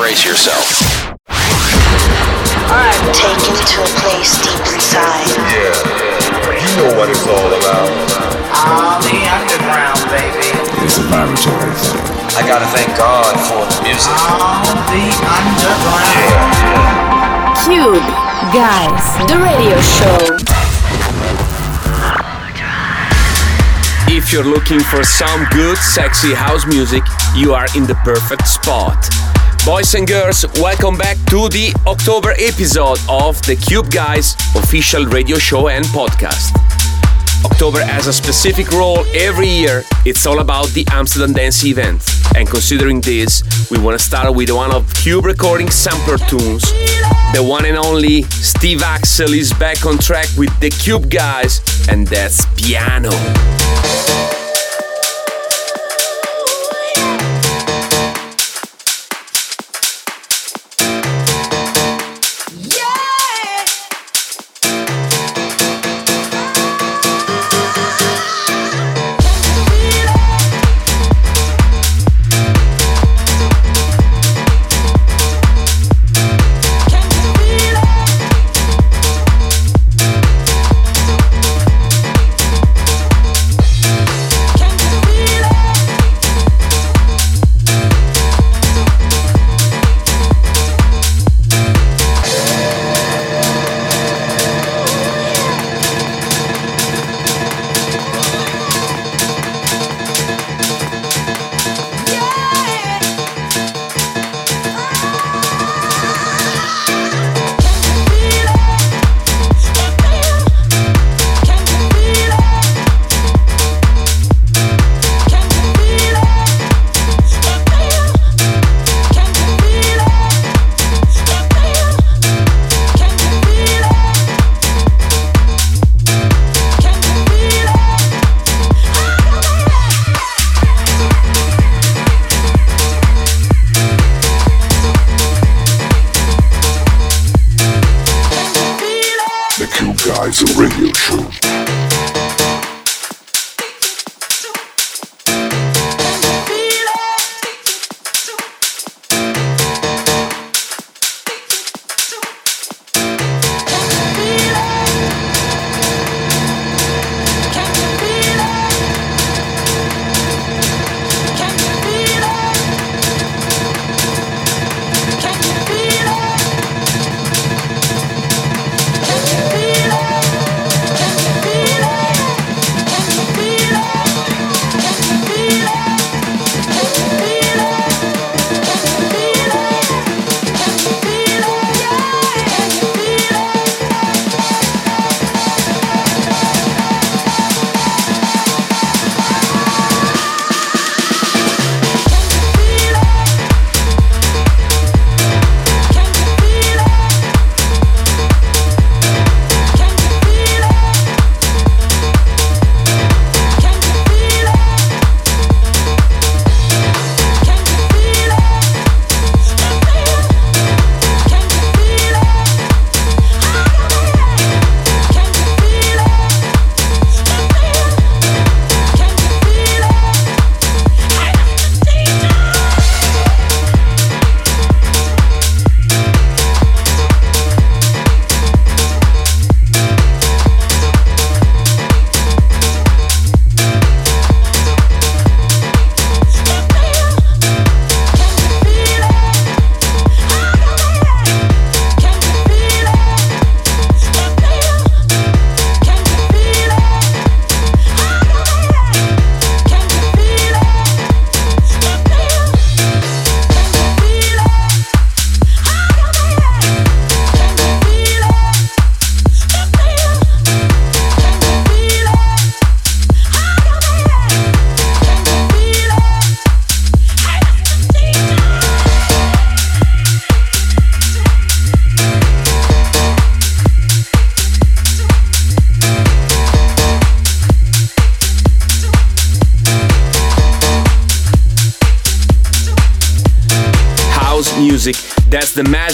brace yourself. Taken to a place deep inside. Yeah, you know what it's all about. All the underground, baby. It's a vibratory thing. I gotta thank God for the music. All the underground. Cube Guys, the radio show. If you're looking for some good, sexy house music, you are in the perfect spot. Boys and girls, welcome back to the October episode of the Cube Guys official radio show and podcast. October has a specific role every year. It's all about the Amsterdam Dance event. And considering this, we want to start with one of Cube Recording sampler tunes. The one and only StevAxel is back on track with the Cube Guys, and that's Piano.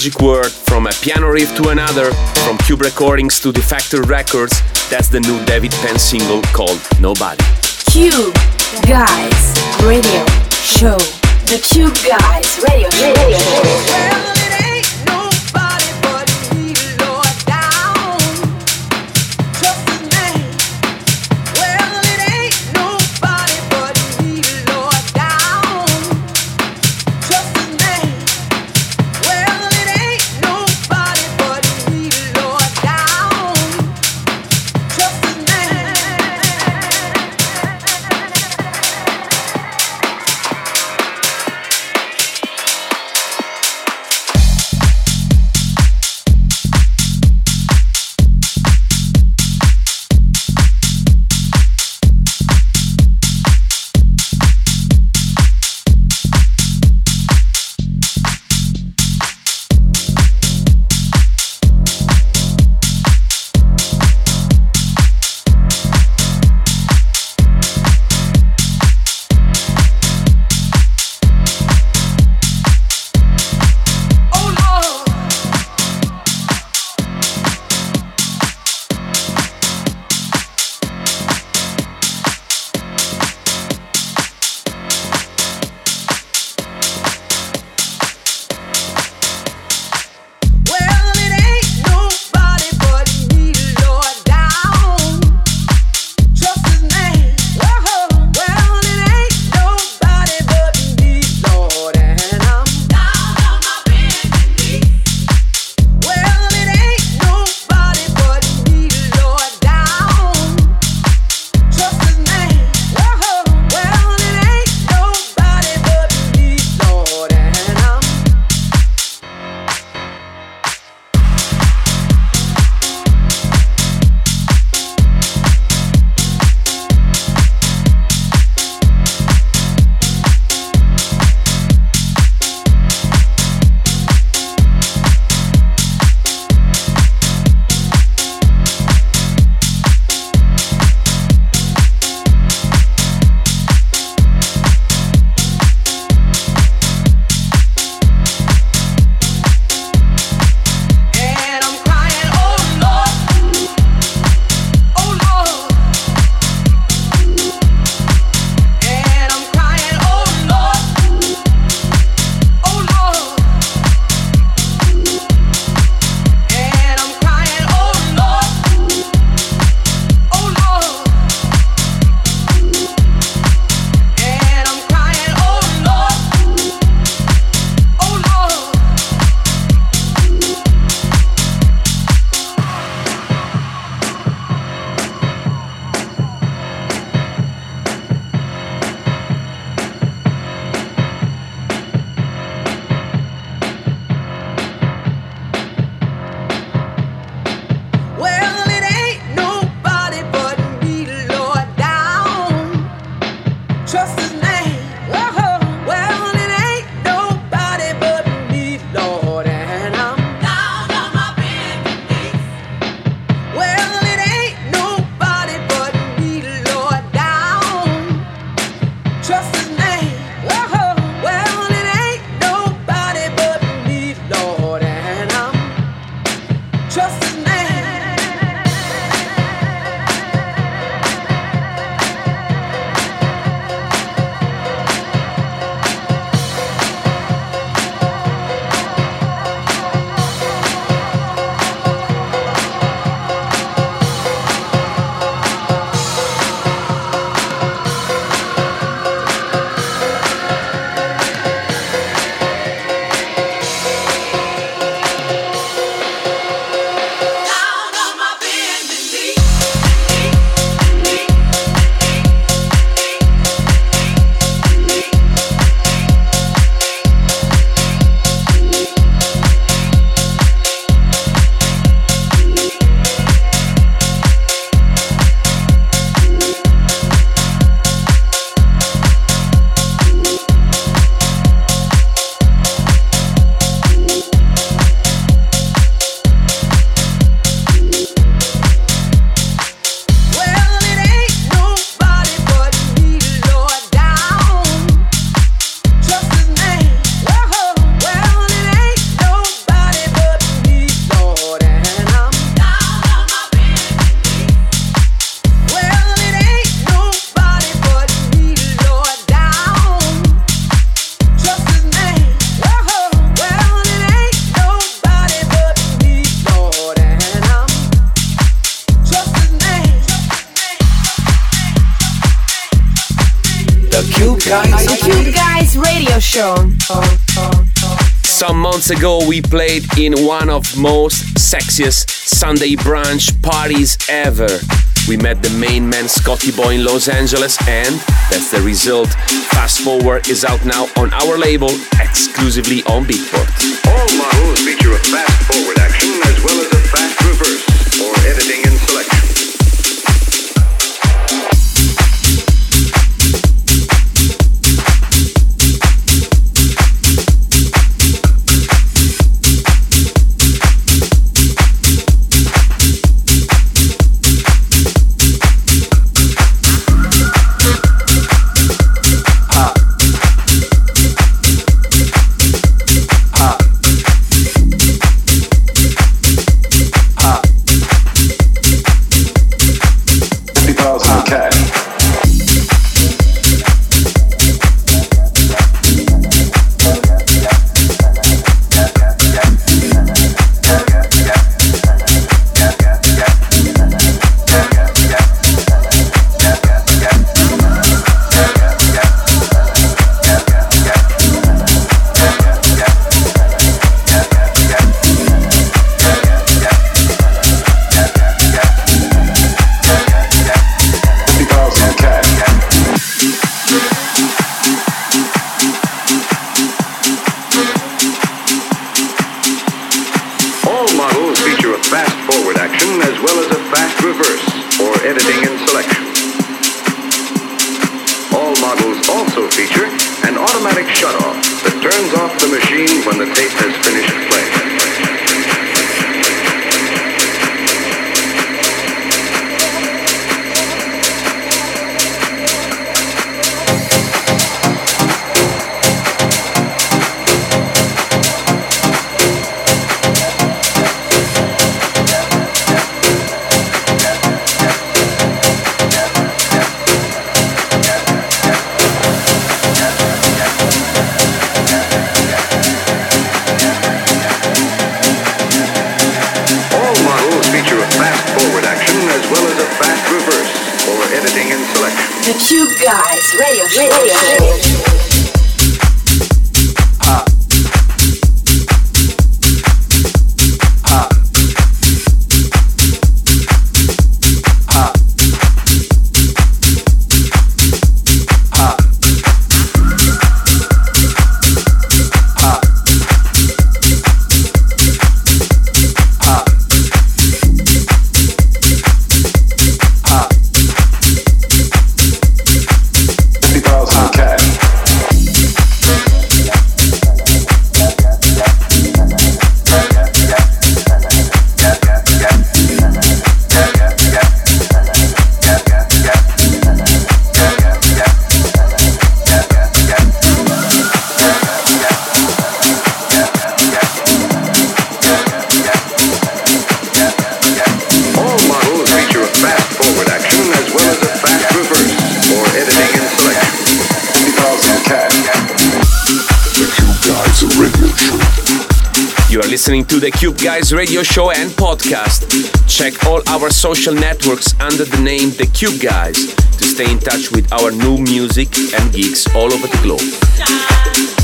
Magic word from a piano riff to another, from Cube Recordings to Defected Records. That's the new David Penn single called Nobody. Cube Guys Radio Show. The Cube Guys Radio Show. Ago, we played in one of most sexiest Sunday brunch parties ever. We met the main man Scotty Boy in Los Angeles, and that's the result. Fast Forward is out now on our label, exclusively on Beatport. All Guys radio show and podcast. Check all our social networks under the name The Cube Guys to stay in touch with our new music and gigs all over the globe.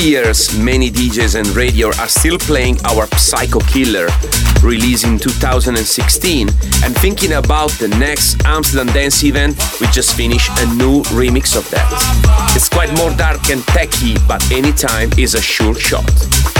Years, many DJs and radio are still playing our Psycho Killer, released in 2016. And thinking about the next Amsterdam Dance event, we just finished a new remix of that. It's quite more dark and techy, but anytime is a sure shot.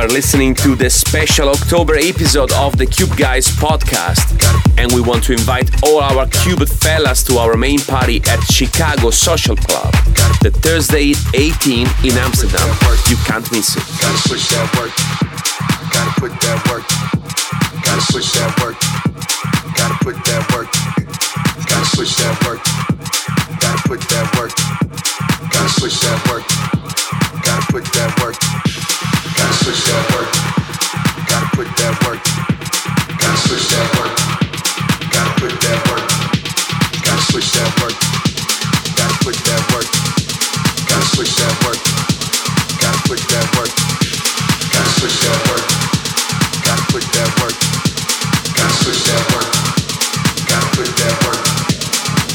Are listening to the special October episode of the Cube Guys podcast. And we want to invite all our Cube fellas to our main party at Chicago Social Club, the Thursday 18 in Amsterdam. You can't miss it. Gotta push that work. Gotta put that work. Gotta push that work. Gotta put that work. Gotta push that work. Gotta put that work. Gotta push that work. Gotta put that work. Gotta push that work. Gotta put that work. Gotta push that work. Gotta put that work. Gotta push that work. Gotta put that work. Gotta push that work. Gotta put that work. Gotta push that work. Gotta put that work. Gotta push that work. Gotta put that work.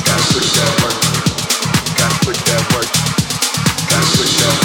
Gotta push that work. Gotta put that work. Gotta push that work.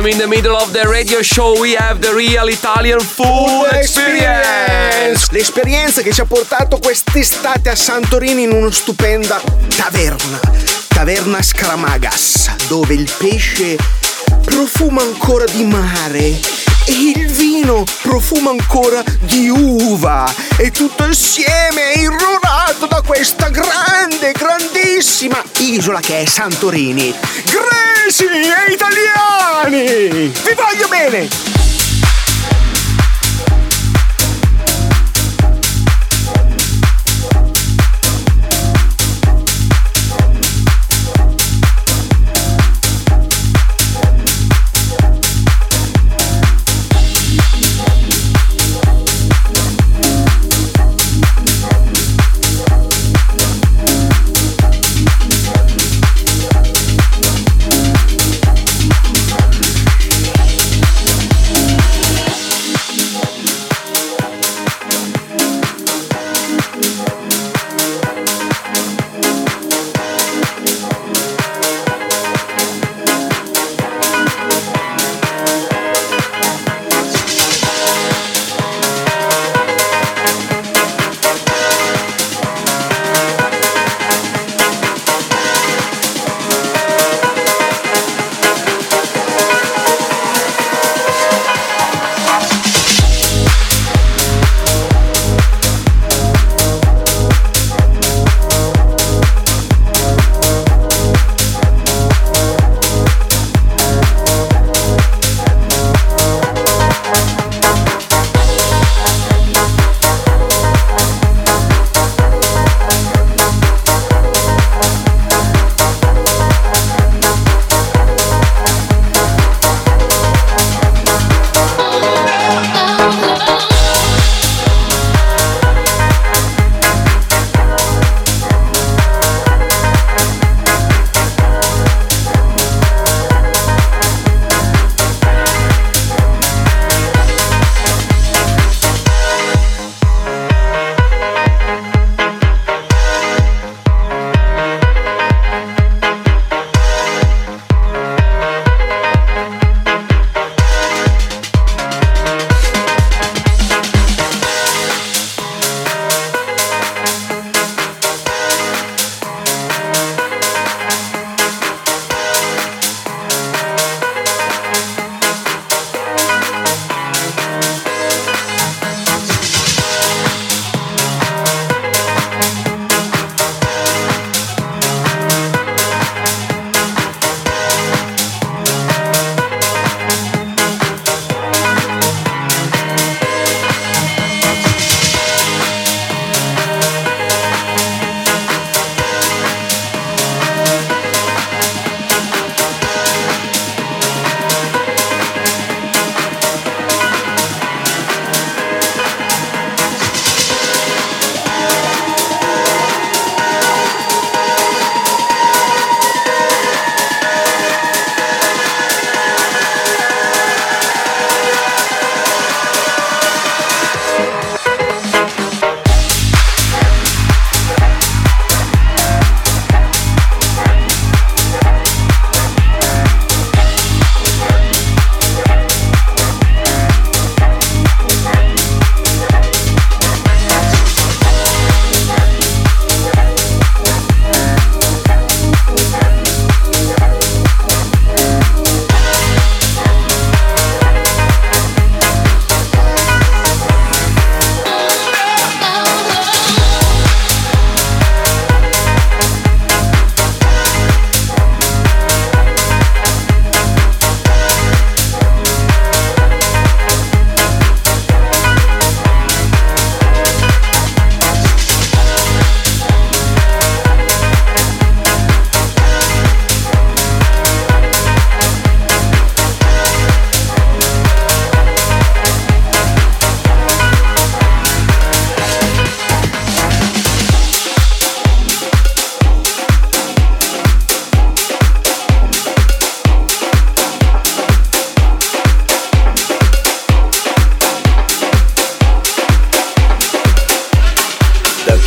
Anytime in the middle of the radio show, we have the real Italian food experience. L'esperienza che ci ha portato quest'estate a Santorini in una stupenda taverna. Taverna Scramagas, dove il pesce profuma ancora di mare e il vino profuma ancora di uva e tutto insieme è irrorato da questa grande, grandissima isola che è Santorini. Greci e italiani! Vi voglio bene!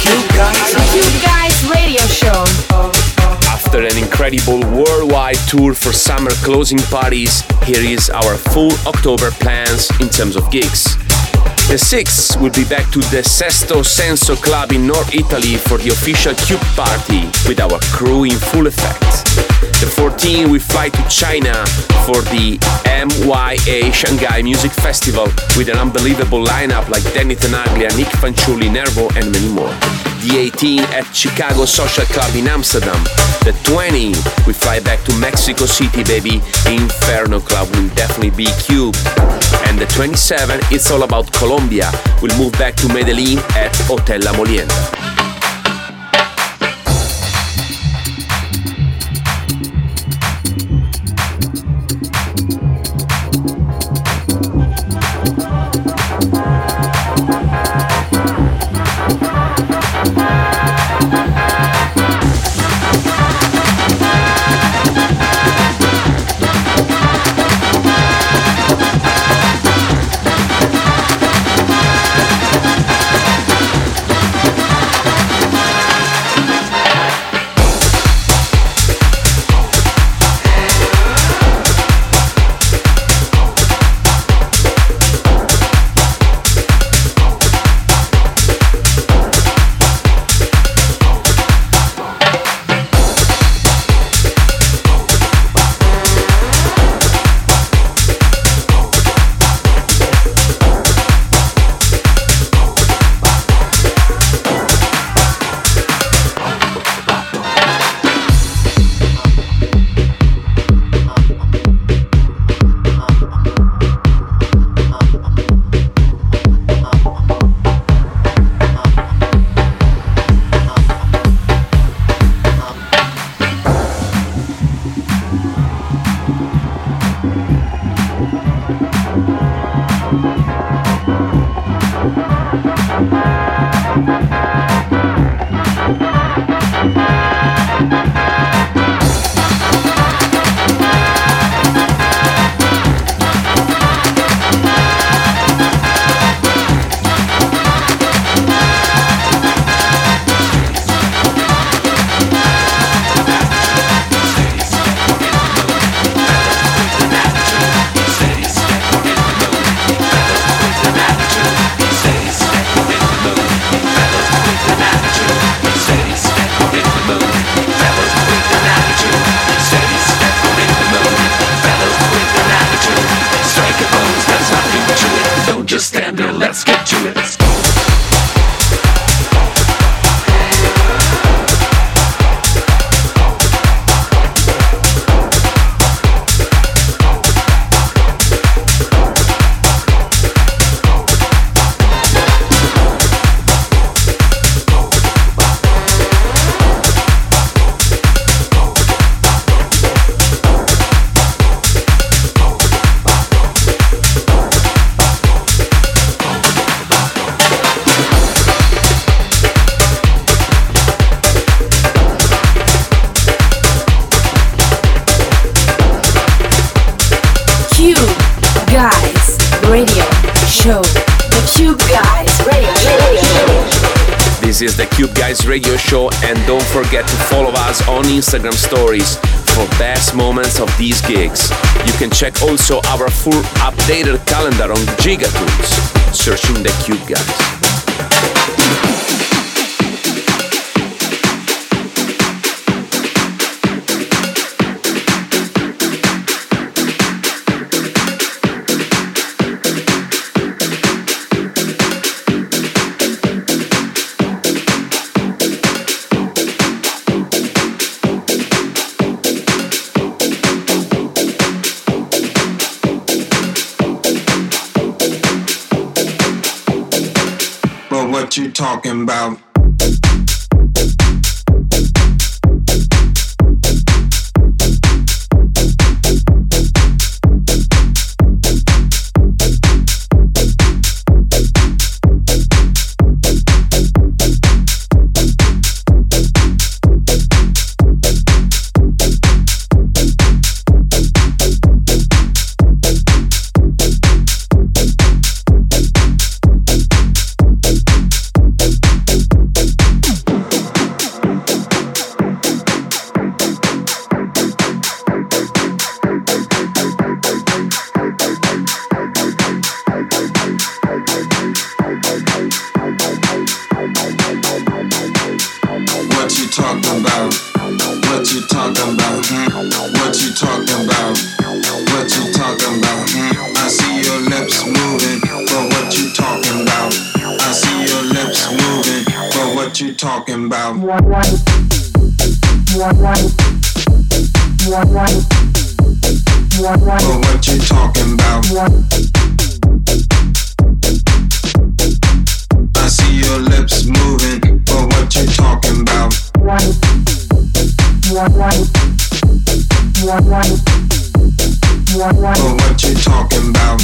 You Guys you guys radio Show. After an incredible worldwide tour for summer closing parties, here is our full October plans in terms of gigs. The 6th will be back to the Sesto Senso Club in North Italy for the official Cube party with our crew in full effect. The 14th we fly to China for the MYA Shanghai Music Festival with an unbelievable lineup like Danny Tenaglia, Nick Fanciulli, Nervo and many more the 18 at Chicago Social Club in Amsterdam. The 20 we fly back to Mexico City, baby. Inferno Club will definitely be Cube. And the 27 it's all about Colombia. We'll move back to Medellin at Hotel La Molienda. Is the Cube Guys radio show and don't forget to follow us on Instagram stories for best moments of these gigs. You can check also our full updated calendar on Gigatools, searching the Cube Guys. You talking about? What you talking about? I see your lips moving, what you talking about? What you talking about?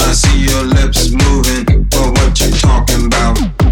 I see your lips moving, what you talking about?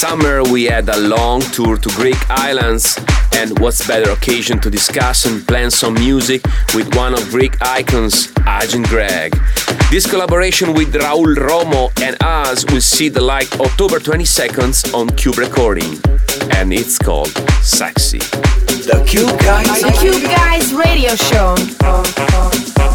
Summer we had a long tour to Greek islands and what's better occasion to discuss and plan some music with one of Greek icons, Agent Greg. This collaboration with Raul Romo and us will see the light October 22nd on Cube Recording and it's called Sexy. The Cube Guys. The Cube Guys Radio Show.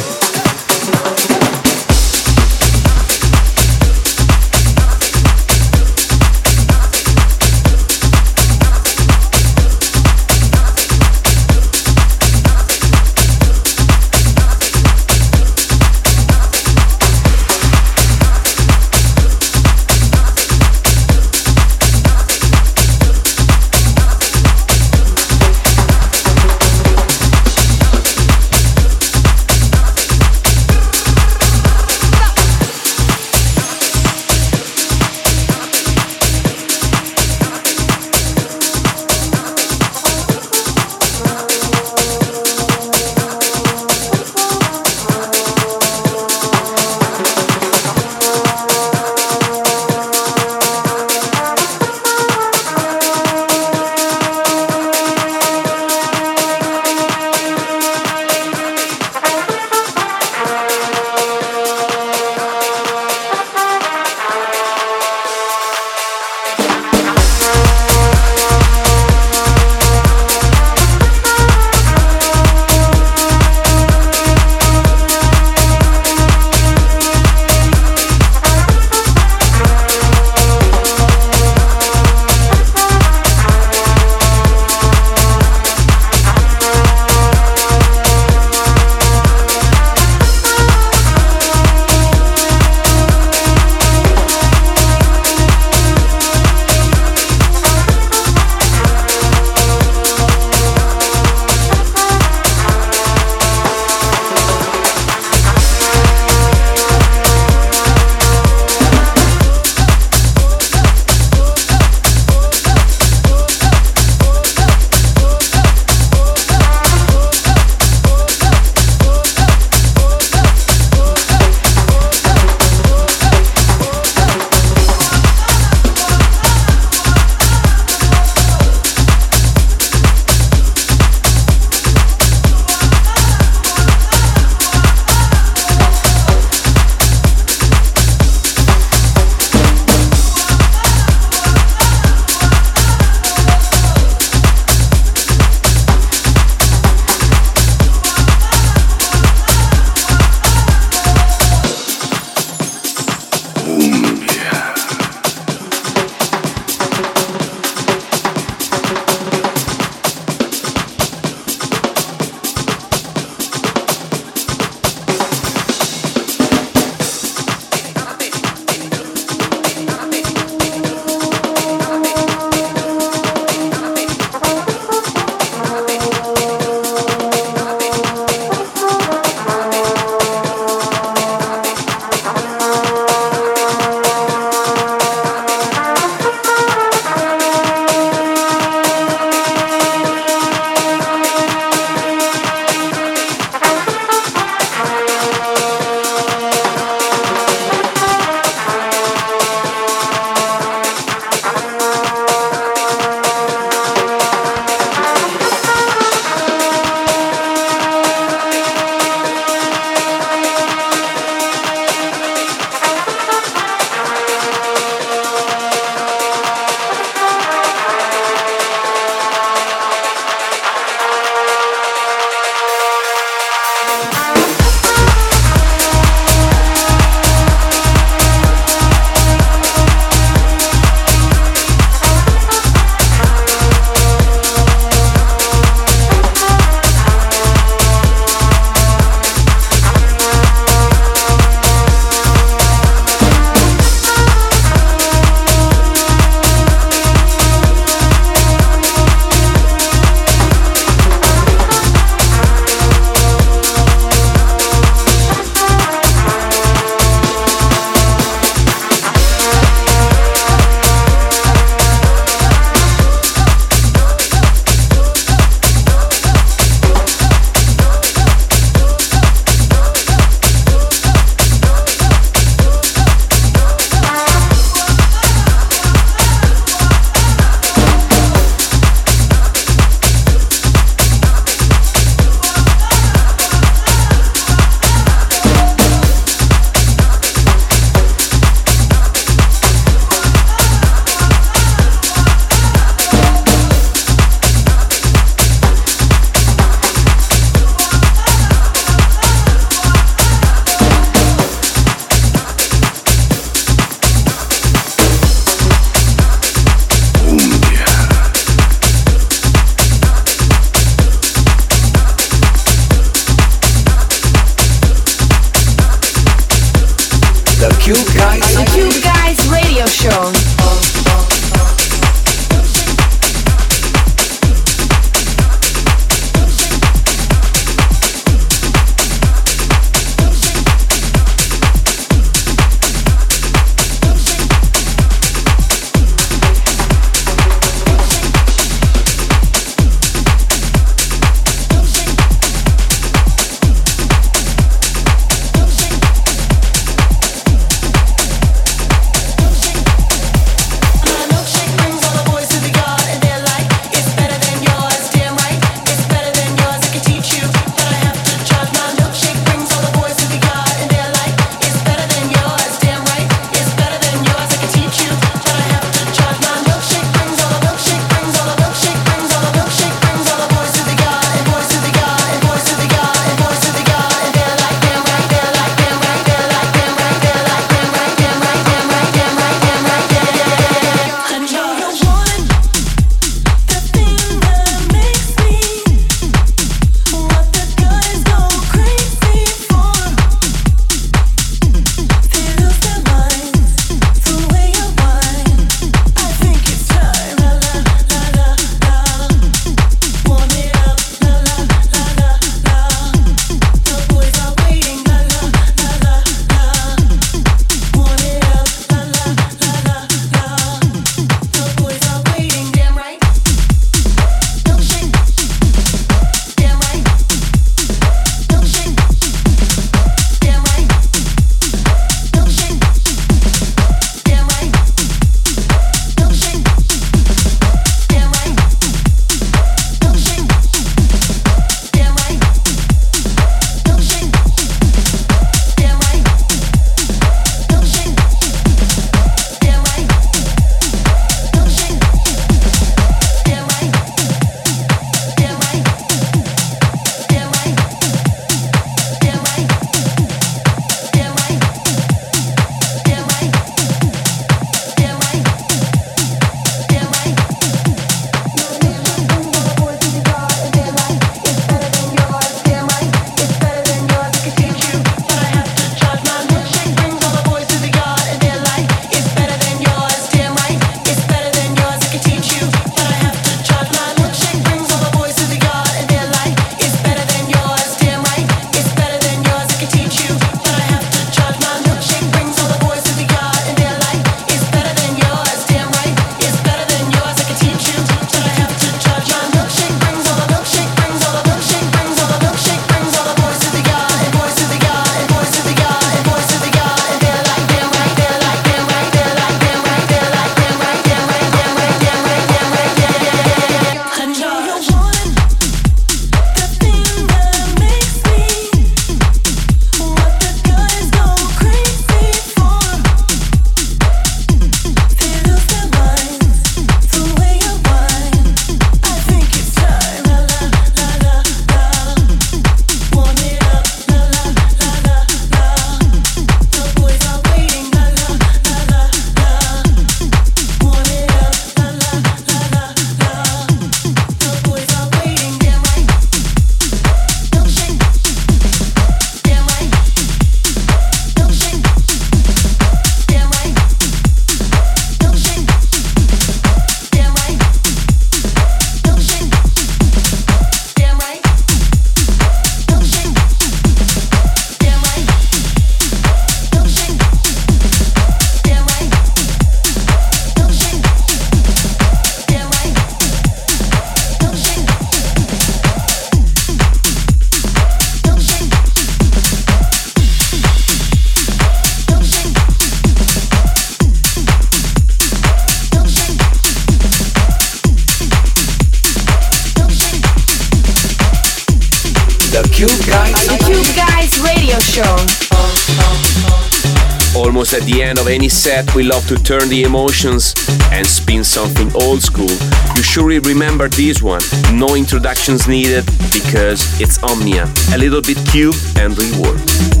At the end of any set, we love to turn the emotions and spin something old school. You surely remember this one. No introductions needed because it's Oxia. A little bit cube and rework.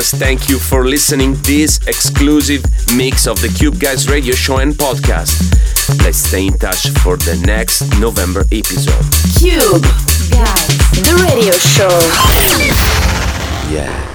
Thank you for listening this exclusive mix of the Cube Guys radio show and podcast. Let's stay in touch for the next November episode. Cube Guys, the radio show. Yeah.